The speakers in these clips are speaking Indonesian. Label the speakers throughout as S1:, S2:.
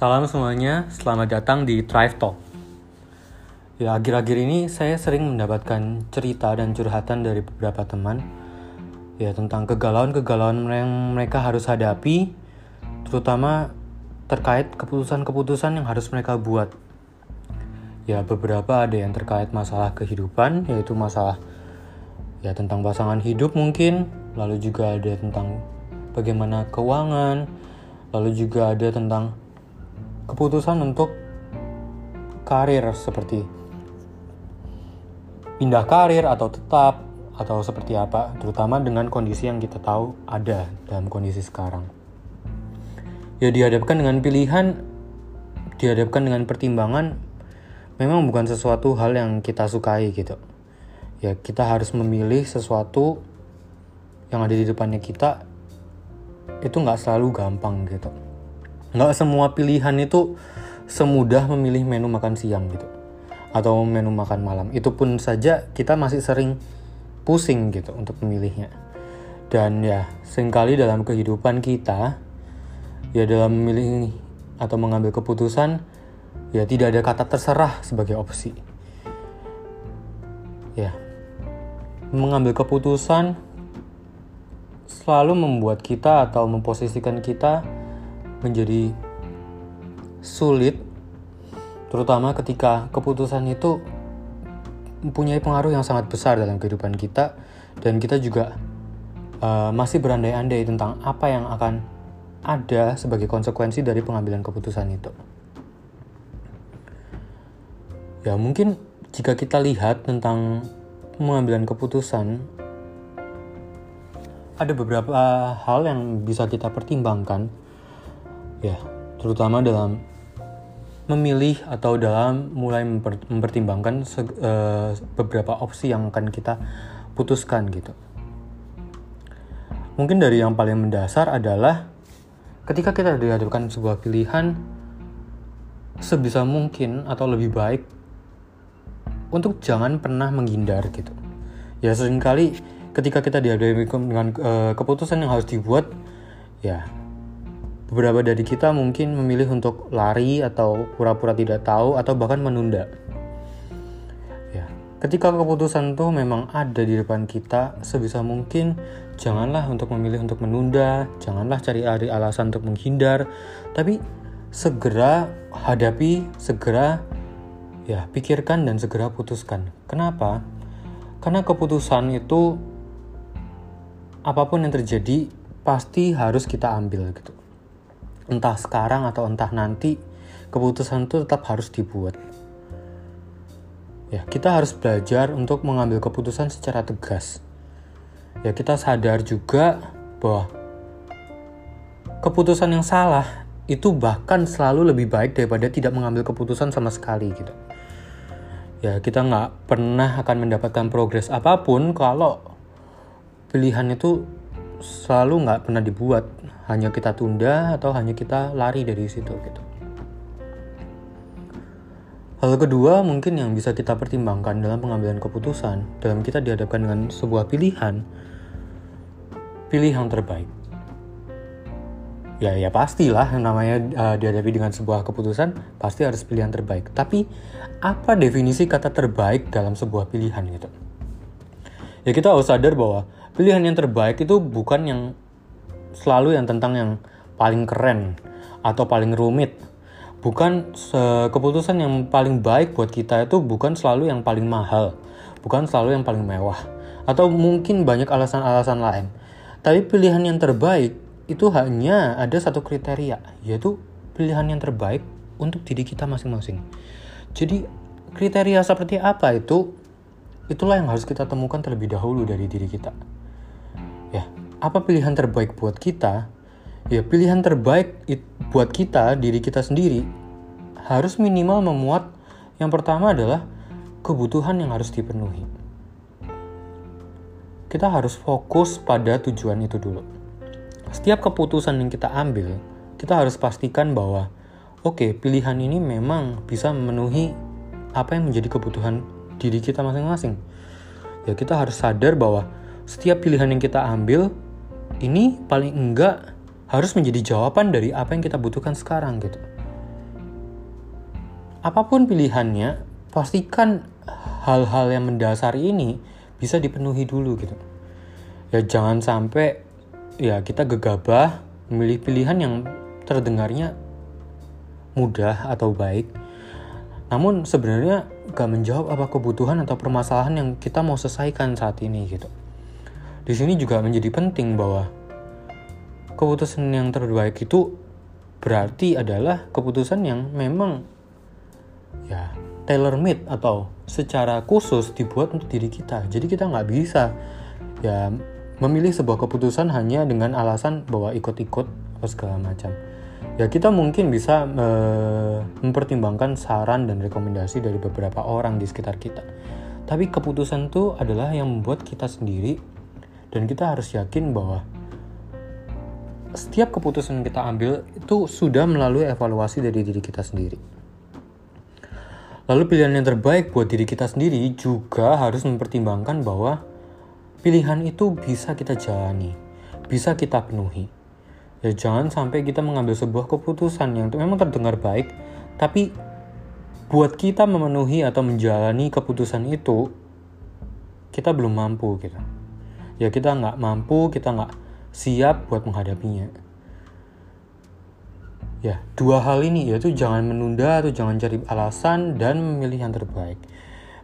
S1: Salam semuanya, selamat datang di Thrive Talk. Ya, akhir-akhir ini saya sering mendapatkan cerita dan curhatan dari beberapa teman ya tentang kegalauan-kegalauan yang mereka harus hadapi terutama terkait keputusan-keputusan yang harus mereka buat. Ya, beberapa ada yang terkait masalah kehidupan, yaitu masalah ya tentang pasangan hidup mungkin, lalu juga ada tentang bagaimana keuangan, lalu juga ada tentang keputusan untuk karir seperti pindah karir atau tetap atau seperti apa, terutama dengan kondisi yang kita tahu ada dalam kondisi sekarang. Ya dihadapkan dengan pilihan, dihadapkan dengan pertimbangan, memang bukan sesuatu hal yang kita sukai gitu. Ya kita harus memilih sesuatu yang ada di depannya kita itu nggak selalu gampang gitu nggak semua pilihan itu semudah memilih menu makan siang gitu. Atau menu makan malam. Itu pun saja kita masih sering pusing gitu untuk memilihnya. Dan ya sering kali dalam kehidupan kita ya dalam memilih atau mengambil keputusan ya tidak ada kata terserah sebagai opsi. Ya mengambil keputusan selalu membuat kita atau memposisikan kita menjadi sulit terutama ketika keputusan itu mempunyai pengaruh yang sangat besar dalam kehidupan kita dan kita juga uh, masih berandai-andai tentang apa yang akan ada sebagai konsekuensi dari pengambilan keputusan itu. Ya mungkin jika kita lihat tentang pengambilan keputusan ada beberapa hal yang bisa kita pertimbangkan ya terutama dalam memilih atau dalam mulai memper, mempertimbangkan se, uh, beberapa opsi yang akan kita putuskan gitu. Mungkin dari yang paling mendasar adalah ketika kita dihadapkan sebuah pilihan sebisa mungkin atau lebih baik untuk jangan pernah menghindar gitu. Ya sering kali ketika kita dihadapkan dengan uh, keputusan yang harus dibuat ya Beberapa dari kita mungkin memilih untuk lari atau pura-pura tidak tahu atau bahkan menunda. Ya, ketika keputusan itu memang ada di depan kita, sebisa mungkin janganlah untuk memilih untuk menunda, janganlah cari alasan untuk menghindar, tapi segera hadapi, segera ya pikirkan dan segera putuskan. Kenapa? Karena keputusan itu apa pun yang terjadi pasti harus kita ambil gitu entah sekarang atau entah nanti keputusan itu tetap harus dibuat. Ya kita harus belajar untuk mengambil keputusan secara tegas. Ya kita sadar juga bahwa keputusan yang salah itu bahkan selalu lebih baik daripada tidak mengambil keputusan sama sekali gitu. Ya kita nggak pernah akan mendapatkan progres apa pun kalau pilihan itu selalu nggak pernah dibuat hanya kita tunda atau hanya kita lari dari situ gitu Hal kedua mungkin yang bisa kita pertimbangkan dalam pengambilan keputusan dalam kita dihadapkan dengan sebuah pilihan pilih yang terbaik. Ya ya pastilah namanya uh, dihadapi dengan sebuah keputusan pasti harus pilihan terbaik. Tapi apa definisi kata terbaik dalam sebuah pilihan gitu? Ya kita harus sadar bahwa pilihan yang terbaik itu bukan yang selalu yang tentang yang paling keren atau paling rumit. Bukan keputusan yang paling baik buat kita itu bukan selalu yang paling mahal, bukan selalu yang paling mewah, atau mungkin banyak alasan-alasan lain. Tapi pilihan yang terbaik itu hanya ada satu kriteria, yaitu pilihan yang terbaik untuk diri kita masing-masing. Jadi kriteria seperti apa itu? Itulah yang harus kita temukan terlebih dahulu dari diri kita apa pilihan terbaik buat kita? Ya, pilihan terbaik buat kita, diri kita sendiri, harus minimal memuat yang pertama adalah kebutuhan yang harus dipenuhi. Kita harus fokus pada tujuan itu dulu. Setiap keputusan yang kita ambil, kita harus pastikan bahwa oke, okay, pilihan ini memang bisa memenuhi apa yang menjadi kebutuhan diri kita masing-masing. Ya, kita harus sadar bahwa setiap pilihan yang kita ambil ini paling enggak harus menjadi jawaban dari apa yang kita butuhkan sekarang gitu. apa pun pilihannya, pastikan hal-hal yang mendasar ini bisa dipenuhi dulu gitu. Ya jangan sampai ya kita gegabah memilih pilihan yang terdengarnya mudah atau baik. Namun sebenarnya gak menjawab apa kebutuhan atau permasalahan yang kita mau selesaikan saat ini gitu. Di sini juga menjadi penting bahwa keputusan yang terbaik itu berarti adalah keputusan yang memang ya tailor made atau secara khusus dibuat untuk diri kita. Jadi kita nggak bisa ya memilih sebuah keputusan hanya dengan alasan bahwa ikut-ikut atau segala macam. Ya kita mungkin bisa e, mempertimbangkan saran dan rekomendasi dari beberapa orang di sekitar kita. Tapi keputusan itu adalah yang membuat kita sendiri dan kita harus yakin bahwa setiap keputusan yang kita ambil itu sudah melalui evaluasi dari diri kita sendiri. Lalu pilihan yang terbaik buat diri kita sendiri juga harus mempertimbangkan bahwa pilihan itu bisa kita jalani, bisa kita penuhi. Ya jangan sampai kita mengambil sebuah keputusan yang memang terdengar baik, tapi buat kita memenuhi atau menjalani keputusan itu, kita belum mampu gitu. Ya kita nggak mampu, kita nggak siap buat menghadapinya. Ya, dua hal ini yaitu jangan menunda atau jangan cari alasan dan memilih yang terbaik.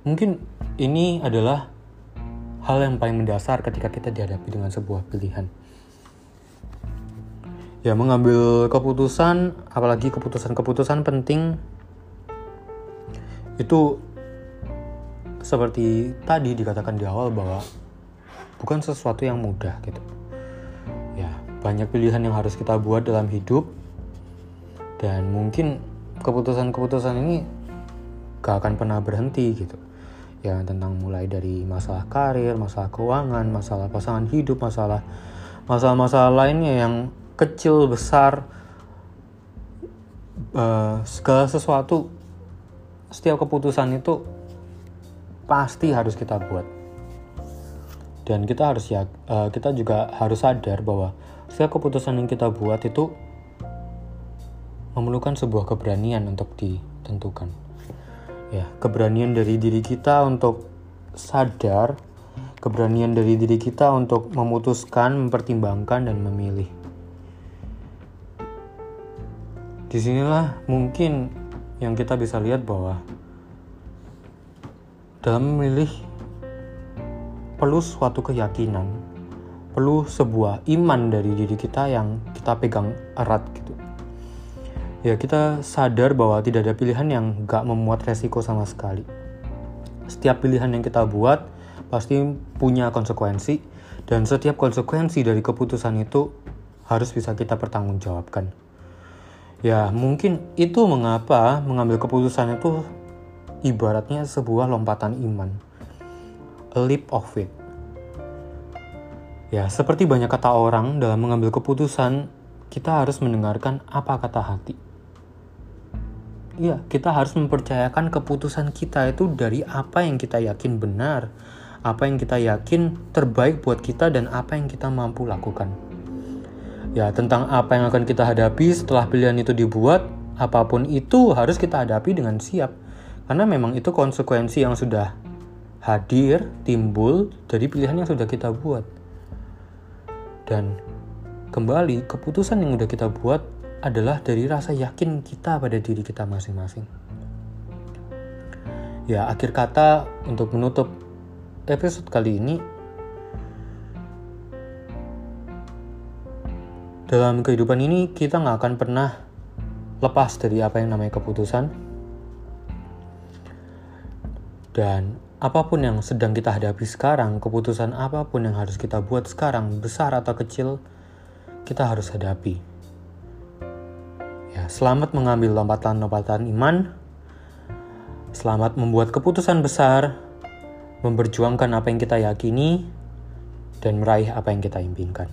S1: Mungkin ini adalah hal yang paling mendasar ketika kita dihadapi dengan sebuah pilihan. Ya, mengambil keputusan, apalagi keputusan-keputusan penting itu seperti tadi dikatakan di awal bahwa bukan sesuatu yang mudah gitu. Banyak pilihan yang harus kita buat dalam hidup. Dan mungkin keputusan-keputusan ini gak akan pernah berhenti gitu. Ya tentang mulai dari masalah karir, masalah keuangan, masalah pasangan hidup, masalah masalah-masalah lainnya yang kecil besar uh, segala sesuatu setiap keputusan itu pasti harus kita buat dan kita harus ya uh, kita juga harus sadar bahwa setiap keputusan yang kita buat itu memerlukan sebuah keberanian untuk ditentukan. Ya, keberanian dari diri kita untuk sadar, keberanian dari diri kita untuk memutuskan, mempertimbangkan dan memilih. Di sinilah mungkin yang kita bisa lihat bahwa dalam memilih perlu suatu keyakinan perlu sebuah iman dari diri kita yang kita pegang erat gitu. Ya kita sadar bahwa tidak ada pilihan yang gak memuat resiko sama sekali. Setiap pilihan yang kita buat pasti punya konsekuensi dan setiap konsekuensi dari keputusan itu harus bisa kita pertanggungjawabkan. Ya mungkin itu mengapa mengambil keputusan itu ibaratnya sebuah lompatan iman. Leap of faith Ya, seperti banyak kata orang dalam mengambil keputusan, kita harus mendengarkan apa kata hati. Iya, kita harus mempercayakan keputusan kita itu dari apa yang kita yakin benar, apa yang kita yakin terbaik buat kita dan apa yang kita mampu lakukan. Ya, tentang apa yang akan kita hadapi setelah pilihan itu dibuat, apa pun itu harus kita hadapi dengan siap. Karena memang itu konsekuensi yang sudah hadir, timbul dari pilihan yang sudah kita buat. Dan kembali keputusan yang udah kita buat adalah dari rasa yakin kita pada diri kita masing-masing. Ya, akhir kata untuk menutup episode kali ini dalam kehidupan ini kita nggak akan pernah lepas dari apa yang namanya keputusan dan apa pun yang sedang kita hadapi sekarang, keputusan apa pun yang harus kita buat sekarang, besar atau kecil, kita harus hadapi. Ya, selamat mengambil lompatan-lompatan iman. Selamat membuat keputusan besar, memperjuangkan apa yang kita yakini, dan meraih apa yang kita impikan.